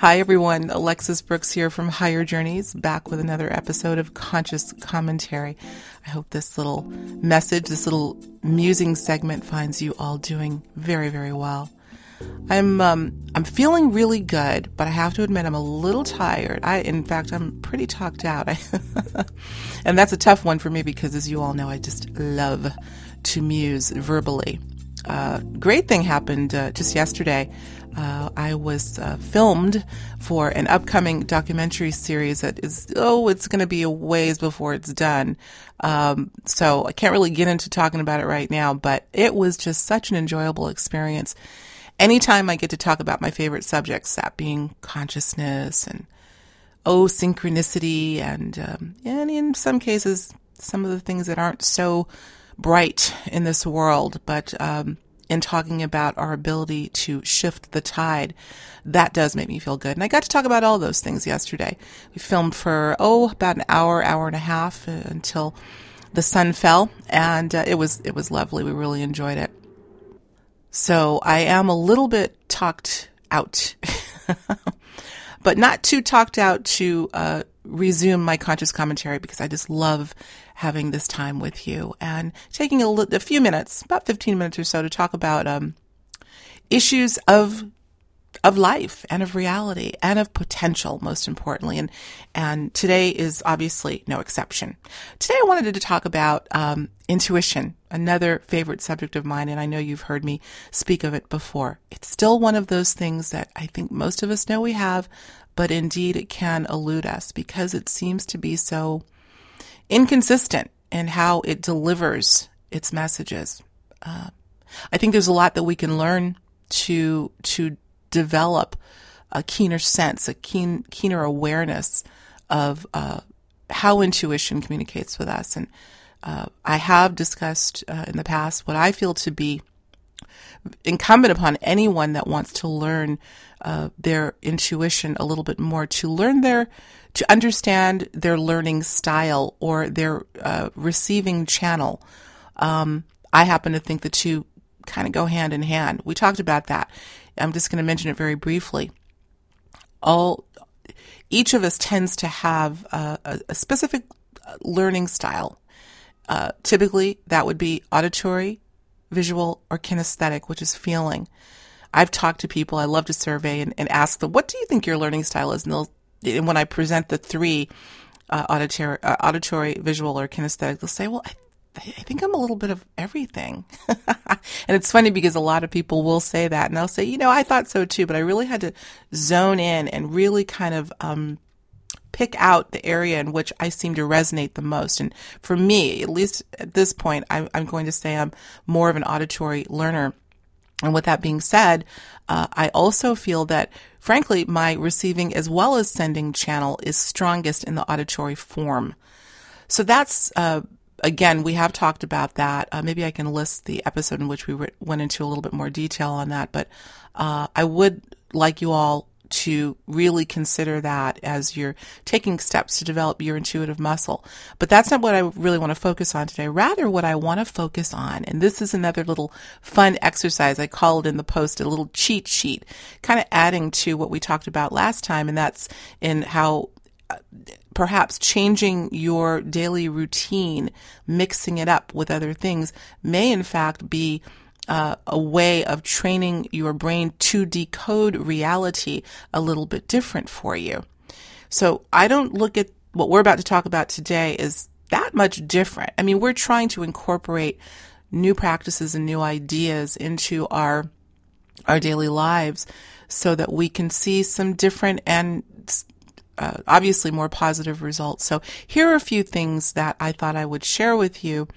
Hi, everyone. Alexis Brooks here from Higher Journeys, back with another episode of Conscious Commentary. I hope this little message, this little musing segment finds you all doing very, very well. I'm um, I'm feeling really good, but I have to admit I'm a little tired. I, in fact, I'm pretty talked out, and that's a tough one for me because, as you all know, I just love to muse verbally. Uh, great thing happened uh, just yesterday uh, I was uh, filmed for an upcoming documentary series that is, oh, it's going to be a ways before it's done. Um, so I can't really get into talking about it right now, but it was just such an enjoyable experience. Anytime I get to talk about my favorite subjects, that being consciousness and, oh, synchronicity, and, um, and in some cases, some of the things that aren't so bright in this world, but, um, in talking about our ability to shift the tide, that does make me feel good. And I got to talk about all those things yesterday. We filmed for, oh, about an hour, hour and a half uh, until the sun fell and uh, it was, it was lovely. We really enjoyed it. So I am a little bit talked out, but not too talked out to, uh, resume my conscious commentary because I just love having this time with you and taking a, a few minutes, about 15 minutes or so, to talk about um, issues of of life and of reality and of potential, most importantly. And and today is obviously no exception. Today I wanted to talk about um, intuition, another favorite subject of mine, and I know you've heard me speak of it before. It's still one of those things that I think most of us know we have, but indeed it can elude us because it seems to be so inconsistent in how it delivers its messages. Uh, I think there's a lot that we can learn to to develop a keener sense, a keen keener awareness of uh, how intuition communicates with us. And uh, I have discussed uh, in the past what I feel to be incumbent upon anyone that wants to learn uh, their intuition a little bit more to learn their to understand their learning style or their uh, receiving channel. Um, I happen to think the two kind of go hand in hand. We talked about that. I'm just going to mention it very briefly. All each of us tends to have a, a specific learning style. Uh, typically, that would be auditory, visual, or kinesthetic, which is feeling. I've talked to people, I love to survey and, and ask them, what do you think your learning style is? And they'll, when I present the three, uh, auditory, uh, auditory, visual, or kinesthetic, they'll say, well, I, I think I'm a little bit of everything. and it's funny because a lot of people will say that and they'll say, you know, I thought so too, but I really had to zone in and really kind of, um, pick out the area in which I seem to resonate the most. And for me, at least at this point, I'm, I'm going to say I'm more of an auditory learner. And with that being said, uh, I also feel that, frankly, my receiving as well as sending channel is strongest in the auditory form. So that's, uh, again, we have talked about that. Uh, maybe I can list the episode in which we went into a little bit more detail on that. But uh, I would like you all to really consider that as you're taking steps to develop your intuitive muscle. But that's not what I really want to focus on today. Rather, what I want to focus on, and this is another little fun exercise. I call it in the post a little cheat sheet, kind of adding to what we talked about last time, and that's in how uh, perhaps changing your daily routine, mixing it up with other things may in fact be uh, a way of training your brain to decode reality a little bit different for you. So I don't look at what we're about to talk about today is that much different. I mean, we're trying to incorporate new practices and new ideas into our our daily lives so that we can see some different and uh, obviously more positive results. So here are a few things that I thought I would share with you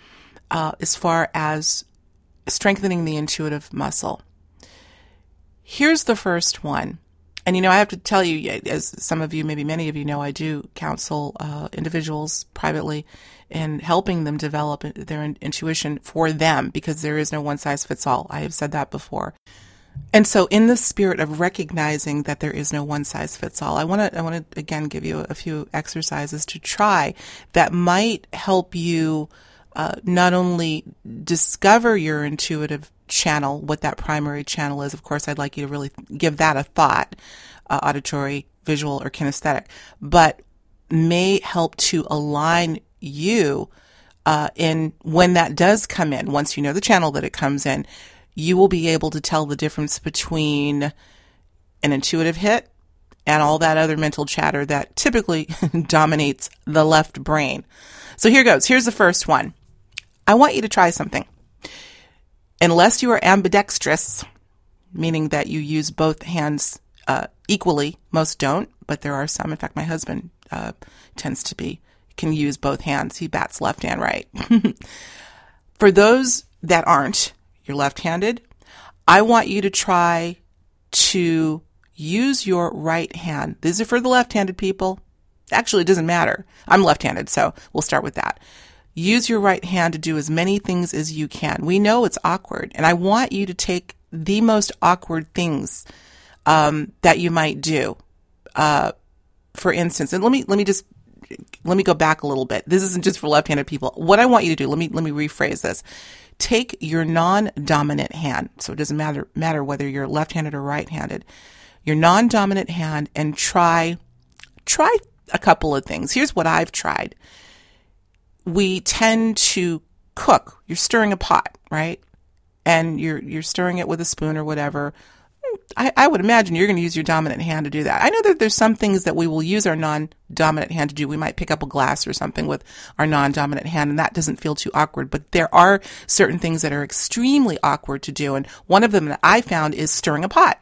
uh, as far as strengthening the intuitive muscle. Here's the first one. And you know, I have to tell you, as some of you, maybe many of you know, I do counsel uh, individuals privately in helping them develop their intuition for them because there is no one size fits all. I have said that before. And so, in the spirit of recognizing that there is no one size fits all, I want to I want to again give you a few exercises to try that might help you uh, not only discover your intuitive channel, what that primary channel is. Of course, I'd like you to really give that a thought, uh, auditory, visual, or kinesthetic, but may help to align you uh, in when that does come in. Once you know the channel that it comes in, you will be able to tell the difference between an intuitive hit and all that other mental chatter that typically dominates the left brain. So here goes. Here's the first one. I want you to try something. Unless you are ambidextrous, meaning that you use both hands uh, equally, most don't, but there are some. In fact, my husband uh, tends to be, can use both hands. He bats left and right. For those that aren't, you're left handed, I want you to try to use your right hand. These are for the left handed people. Actually, it doesn't matter. I'm left handed, so we'll start with that. Use your right hand to do as many things as you can. We know it's awkward, and I want you to take the most awkward things um, that you might do. Uh, for instance, and let me let me just let me go back a little bit. This isn't just for left-handed people. What I want you to do, let me let me rephrase this. Take your non-dominant hand. So it doesn't matter matter whether you're left-handed or right-handed. Your non-dominant hand and try try a couple of things. Here's what I've tried. We tend to cook. You're stirring a pot, right? And you're you're stirring it with a spoon or whatever. I, I, would imagine you're going to use your dominant hand to do that. I know that there's some things that we will use our non-dominant hand to do. We might pick up a glass or something with our non-dominant hand and that doesn't feel too awkward, but there are certain things that are extremely awkward to do. And one of them that I found is stirring a pot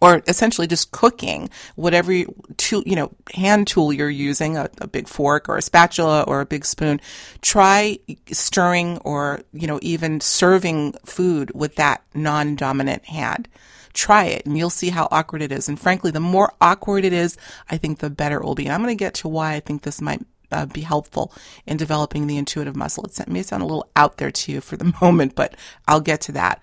or essentially just cooking whatever tool, you know, hand tool you're using, a, a, big fork or a spatula or a big spoon. Try stirring or, you know, even serving food with that non-dominant hand. Try it and you'll see how awkward it is. And frankly, the more awkward it is, I think the better it will be. And I'm going to get to why I think this might uh, be helpful in developing the intuitive muscle. It may sound a little out there to you for the moment, but I'll get to that.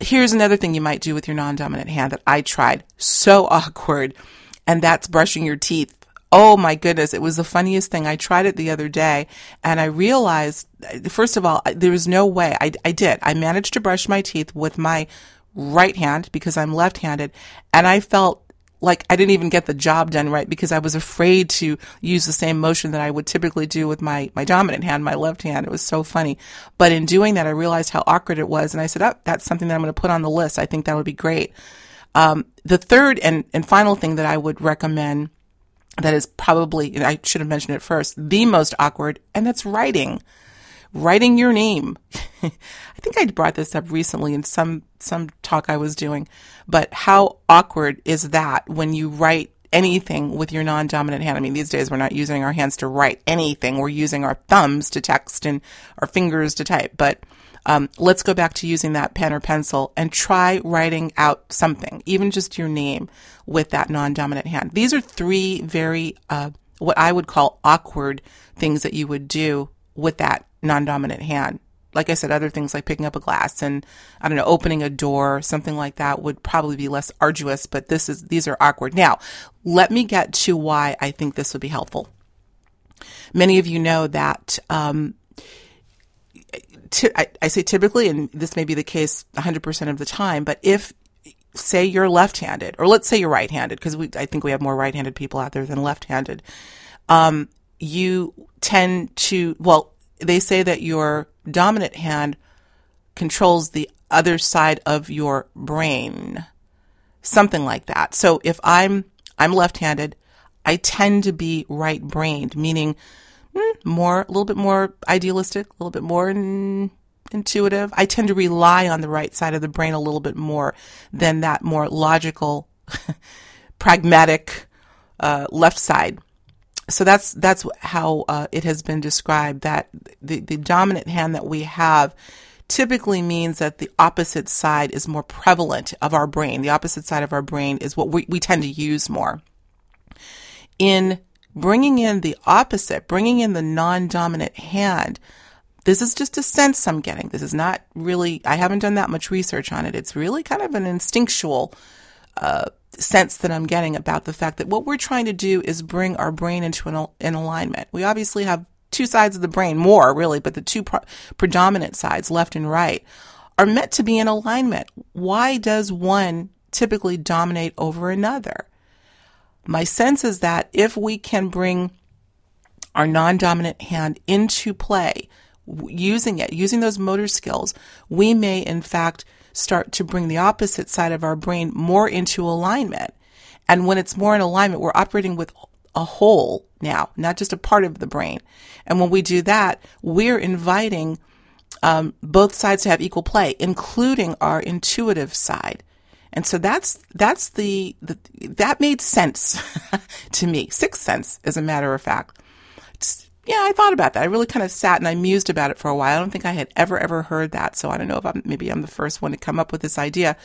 Here's another thing you might do with your non-dominant hand that I tried. So awkward. And that's brushing your teeth. Oh my goodness. It was the funniest thing. I tried it the other day and I realized, first of all, there was no way I, I did. I managed to brush my teeth with my right hand because I'm left handed and I felt like I didn't even get the job done right because I was afraid to use the same motion that I would typically do with my, my dominant hand, my left hand. It was so funny. But in doing that, I realized how awkward it was. And I said, oh, that's something that I'm going to put on the list. I think that would be great. Um, the third and, and final thing that I would recommend that is probably, I should have mentioned it first, the most awkward, and that's writing writing your name. I think I brought this up recently in some some talk I was doing, but how awkward is that when you write anything with your non-dominant hand? I mean, these days we're not using our hands to write anything; we're using our thumbs to text and our fingers to type. But um, let's go back to using that pen or pencil and try writing out something, even just your name, with that non-dominant hand. These are three very uh, what I would call awkward things that you would do with that non-dominant hand. Like I said, other things like picking up a glass and I don't know, opening a door, something like that would probably be less arduous, but this is, these are awkward. Now, let me get to why I think this would be helpful. Many of you know that, um, say typically, and this may be the case 100% of the time, but if say you're left-handed, or let's say you're right-handed, because I think we have more right-handed people out there than left-handed. Um, you tend to, well, they say that your dominant hand controls the other side of your brain. Something like that. So if I'm, I'm left-handed, I tend to be right-brained, meaning hmm, more, a little bit more idealistic, a little bit more in, intuitive. I tend to rely on the right side of the brain a little bit more than that more logical, pragmatic, uh, left side so that's that's how uh, it has been described that the, the dominant hand that we have typically means that the opposite side is more prevalent of our brain. The opposite side of our brain is what we, we tend to use more. In bringing in the opposite, bringing in the non-dominant hand, this is just a sense I'm getting. This is not really, I haven't done that much research on it. It's really kind of an instinctual sense that I'm getting about the fact that what we're trying to do is bring our brain into an, an alignment. We obviously have two sides of the brain, more really, but the two predominant sides, left and right, are meant to be in alignment. Why does one typically dominate over another? My sense is that if we can bring our non dominant hand into play, using it, using those motor skills, we may in fact start to bring the opposite side of our brain more into alignment. And when it's more in alignment, we're operating with a whole now, not just a part of the brain. And when we do that, we're inviting um, both sides to have equal play, including our intuitive side. And so that's that's the, the that made sense to me. Sixth sense, as a matter of fact. Yeah, I thought about that. I really kind of sat and I mused about it for a while. I don't think I had ever, ever heard that. So I don't know if I'm, maybe I'm the first one to come up with this idea.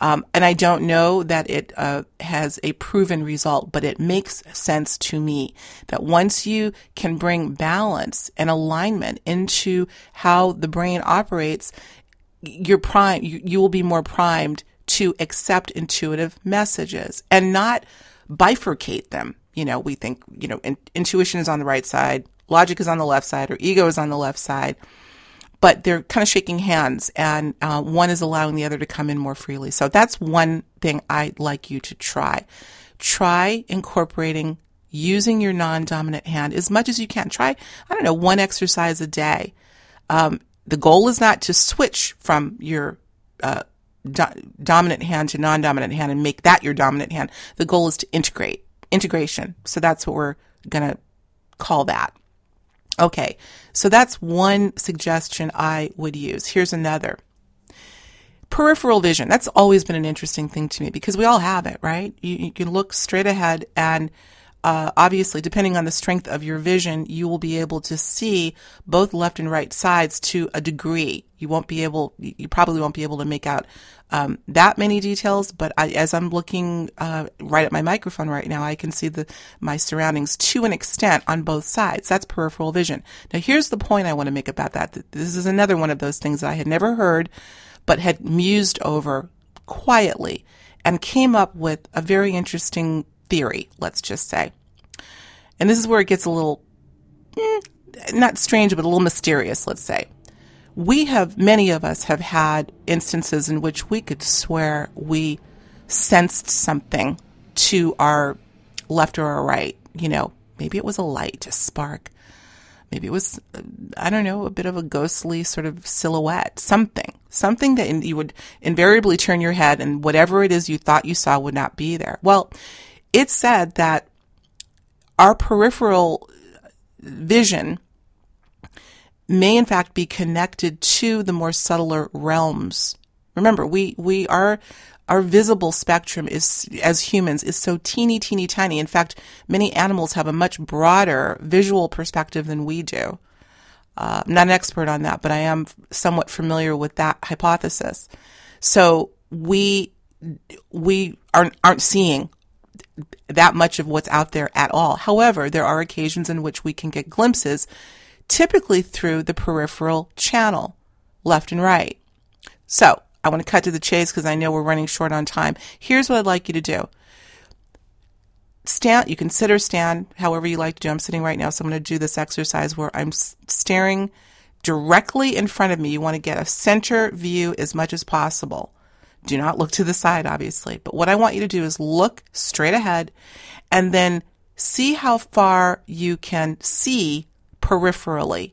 Um, and I don't know that it uh, has a proven result, but it makes sense to me that once you can bring balance and alignment into how the brain operates, you're prime, you, you will be more primed to accept intuitive messages and not bifurcate them. You know, we think, you know, in, intuition is on the right side, logic is on the left side or ego is on the left side but they're kind of shaking hands and uh, one is allowing the other to come in more freely. So that's one thing i'd like you to try. Try incorporating using your non-dominant hand as much as you can. Try i don't know one exercise a day. Um, the goal is not to switch from your uh, do- dominant hand to non-dominant hand and make that your dominant hand. The goal is to integrate integration. So that's what we're going to call that Okay, so that's one suggestion I would use. Here's another. Peripheral vision. That's always been an interesting thing to me because we all have it, right? You, you can look straight ahead and uh, obviously, depending on the strength of your vision, you will be able to see both left and right sides to a degree. You won't be able, you probably won't be able to make out um, that many details, but I, as I'm looking uh, right at my microphone right now, I can see the my surroundings to an extent on both sides. That's peripheral vision. Now, here's the point I want to make about that. This is another one of those things that I had never heard, but had mused over quietly and came up with a very interesting theory, let's just say. And this is where it gets a little, eh, not strange, but a little mysterious, let's say. We have, many of us have had instances in which we could swear we sensed something to our left or our right. You know, maybe it was a light, a spark. Maybe it was, I don't know, a bit of a ghostly sort of silhouette, something, something that you would invariably turn your head and whatever it is you thought you saw would not be there. Well, it's said that our peripheral vision may in fact be connected to the more subtler realms. Remember, we, we are, our visible spectrum is, as humans, is so teeny, teeny, tiny. In fact, many animals have a much broader visual perspective than we do. Uh, I'm not an expert on that, but I am somewhat familiar with that hypothesis. So we, we aren't, aren't seeing that much of what's out there at all. However, there are occasions in which we can get glimpses, typically through the peripheral channel, left and right. So, I want to cut to the chase because I know we're running short on time. Here's what I'd like you to do. Stand, you can sit or stand however you like to do. I'm sitting right now, so I'm going to do this exercise where I'm staring directly in front of me. You want to get a center view as much as possible. Do not look to the side, obviously. But what I want you to do is look straight ahead and then see how far you can see peripherally.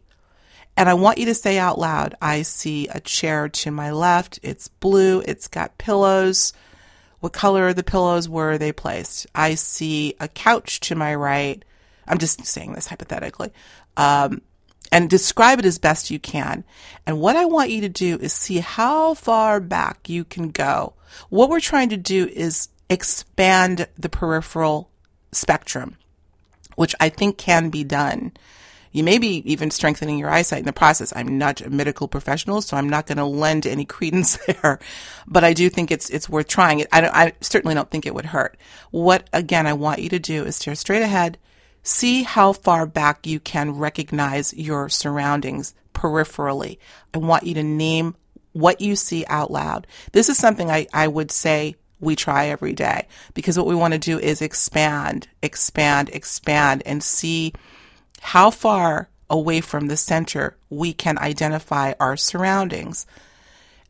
And I want you to say out loud, I see a chair to my left. It's blue. It's got pillows. What color are the pillows? Where are they placed? I see a couch to my right. I'm just saying this hypothetically. Um, and describe it as best you can. And what I want you to do is see how far back you can go. What we're trying to do is expand the peripheral spectrum, which I think can be done. You may be even strengthening your eyesight in the process. I'm not a medical professional, so I'm not going to lend any credence there, but I do think it's it's worth trying. I, I certainly don't think it would hurt. What again I want you to do is stare straight ahead, See how far back you can recognize your surroundings peripherally. I want you to name what you see out loud. This is something I, I would say we try every day because what we want to do is expand, expand, expand and see how far away from the center we can identify our surroundings.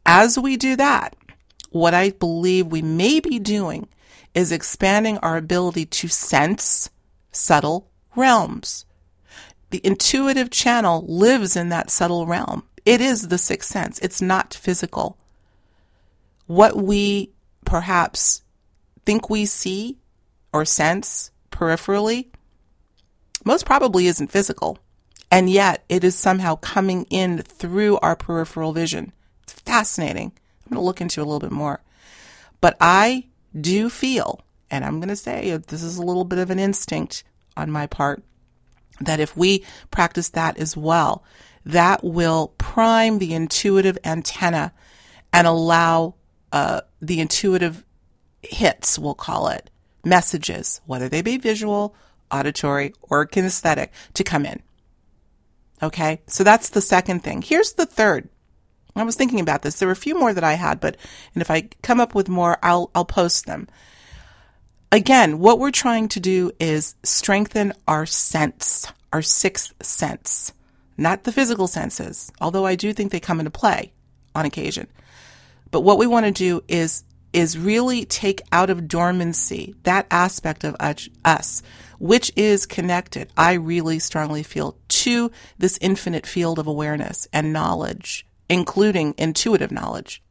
As we do that, what I believe we may be doing is expanding our ability to sense subtle realms. The intuitive channel lives in that subtle realm. It is the sixth sense. It's not physical. What we perhaps think we see or sense peripherally most probably isn't physical. And yet it is somehow coming in through our peripheral vision. It's fascinating. I'm going to look into a little bit more. But I do feel, and I'm going to say this is a little bit of an instinct on my part, that if we practice that as well, that will prime the intuitive antenna and allow uh, the intuitive hits, we'll call it, messages, whether they be visual, auditory, or kinesthetic, to come in. Okay, so that's the second thing. Here's the third. I was thinking about this. There were a few more that I had, but and if I come up with more, I'll I'll post them. Again, what we're trying to do is strengthen our sense, our sixth sense, not the physical senses, although I do think they come into play on occasion. But what we want to do is is really take out of dormancy that aspect of us, which is connected, I really strongly feel, to this infinite field of awareness and knowledge, including intuitive knowledge.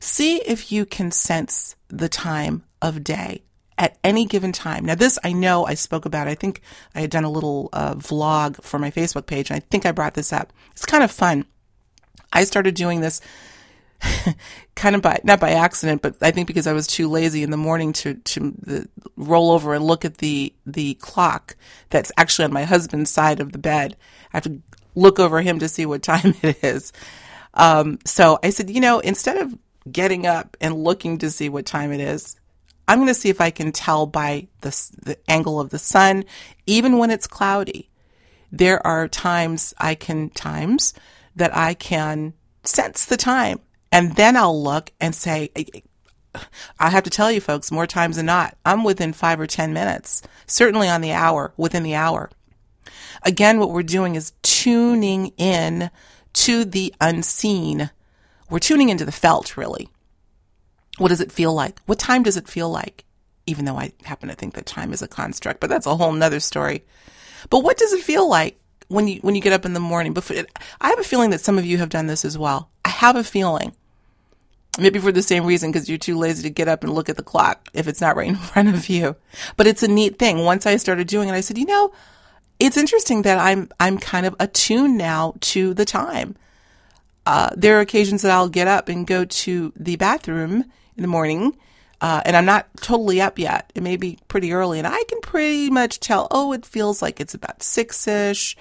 See if you can sense the time of day at any given time. Now, this I know I spoke about. I think I had done a little uh, vlog for my Facebook page, and I think I brought this up. It's kind of fun. I started doing this kind of by not by accident, but I think because I was too lazy in the morning to to the, roll over and look at the the clock that's actually on my husband's side of the bed. I have to look over him to see what time it is. Um, so I said, you know, instead of getting up and looking to see what time it is, I'm going to see if I can tell by the the angle of the sun, even when it's cloudy. There are times I can times that I can sense the time and then I'll look and say, I have to tell you folks, more times than not, I'm within five or 10 minutes, certainly on the hour, within the hour. Again, what we're doing is tuning in to the unseen. We're tuning into the felt, really. What does it feel like? What time does it feel like? Even though I happen to think that time is a construct, but that's a whole nother story. But what does it feel like when you when you get up in the morning? Before I have a feeling that some of you have done this as well. I have a feeling Maybe for the same reason, because you're too lazy to get up and look at the clock if it's not right in front of you. But it's a neat thing. Once I started doing it, I said, you know, it's interesting that I'm I'm kind of attuned now to the time. Uh, there are occasions that I'll get up and go to the bathroom in the morning, uh, and I'm not totally up yet. It may be pretty early, and I can pretty much tell. Oh, it feels like it's about six ish.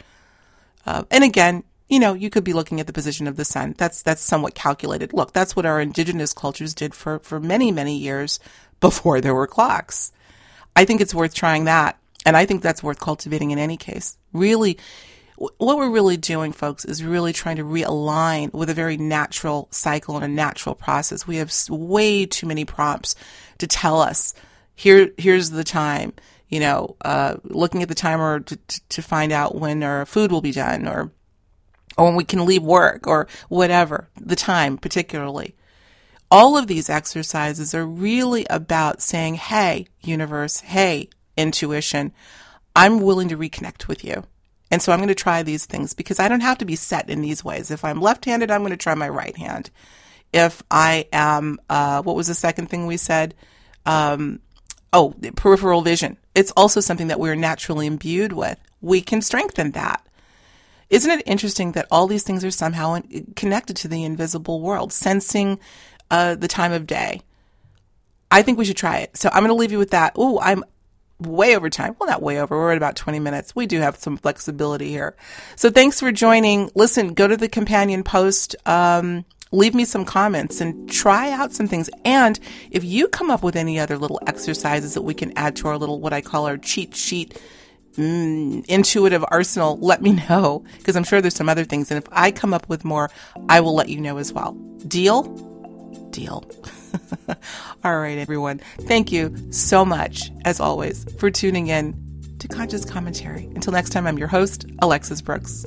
Uh, and again, you know, you could be looking at the position of the sun. That's that's somewhat calculated. Look, that's what our indigenous cultures did for for many many years before there were clocks. I think it's worth trying that, and I think that's worth cultivating in any case. Really, what we're really doing, folks, is really trying to realign with a very natural cycle and a natural process. We have way too many prompts to tell us here here's the time. You know, uh, looking at the timer to, to, to find out when our food will be done or or when we can leave work or whatever, the time particularly. All of these exercises are really about saying, Hey, universe, hey, intuition, I'm willing to reconnect with you. And so I'm going to try these things because I don't have to be set in these ways. If I'm left handed, I'm going to try my right hand. If I am, uh, what was the second thing we said? Um, oh, peripheral vision. It's also something that we're naturally imbued with. We can strengthen that. Isn't it interesting that all these things are somehow connected to the invisible world, sensing uh, the time of day? I think we should try it. So I'm going to leave you with that. Oh, I'm way over time. Well, not way over. We're at about 20 minutes. We do have some flexibility here. So thanks for joining. Listen, go to the companion post. Um, leave me some comments and try out some things. And if you come up with any other little exercises that we can add to our little, what I call our cheat sheet mm, intuitive arsenal, let me know because I'm sure there's some other things. And if I come up with more, I will let you know as well. Deal? Deal. All right, everyone. Thank you so much, as always, for tuning in to Conscious Commentary. Until next time, I'm your host, Alexis Brooks.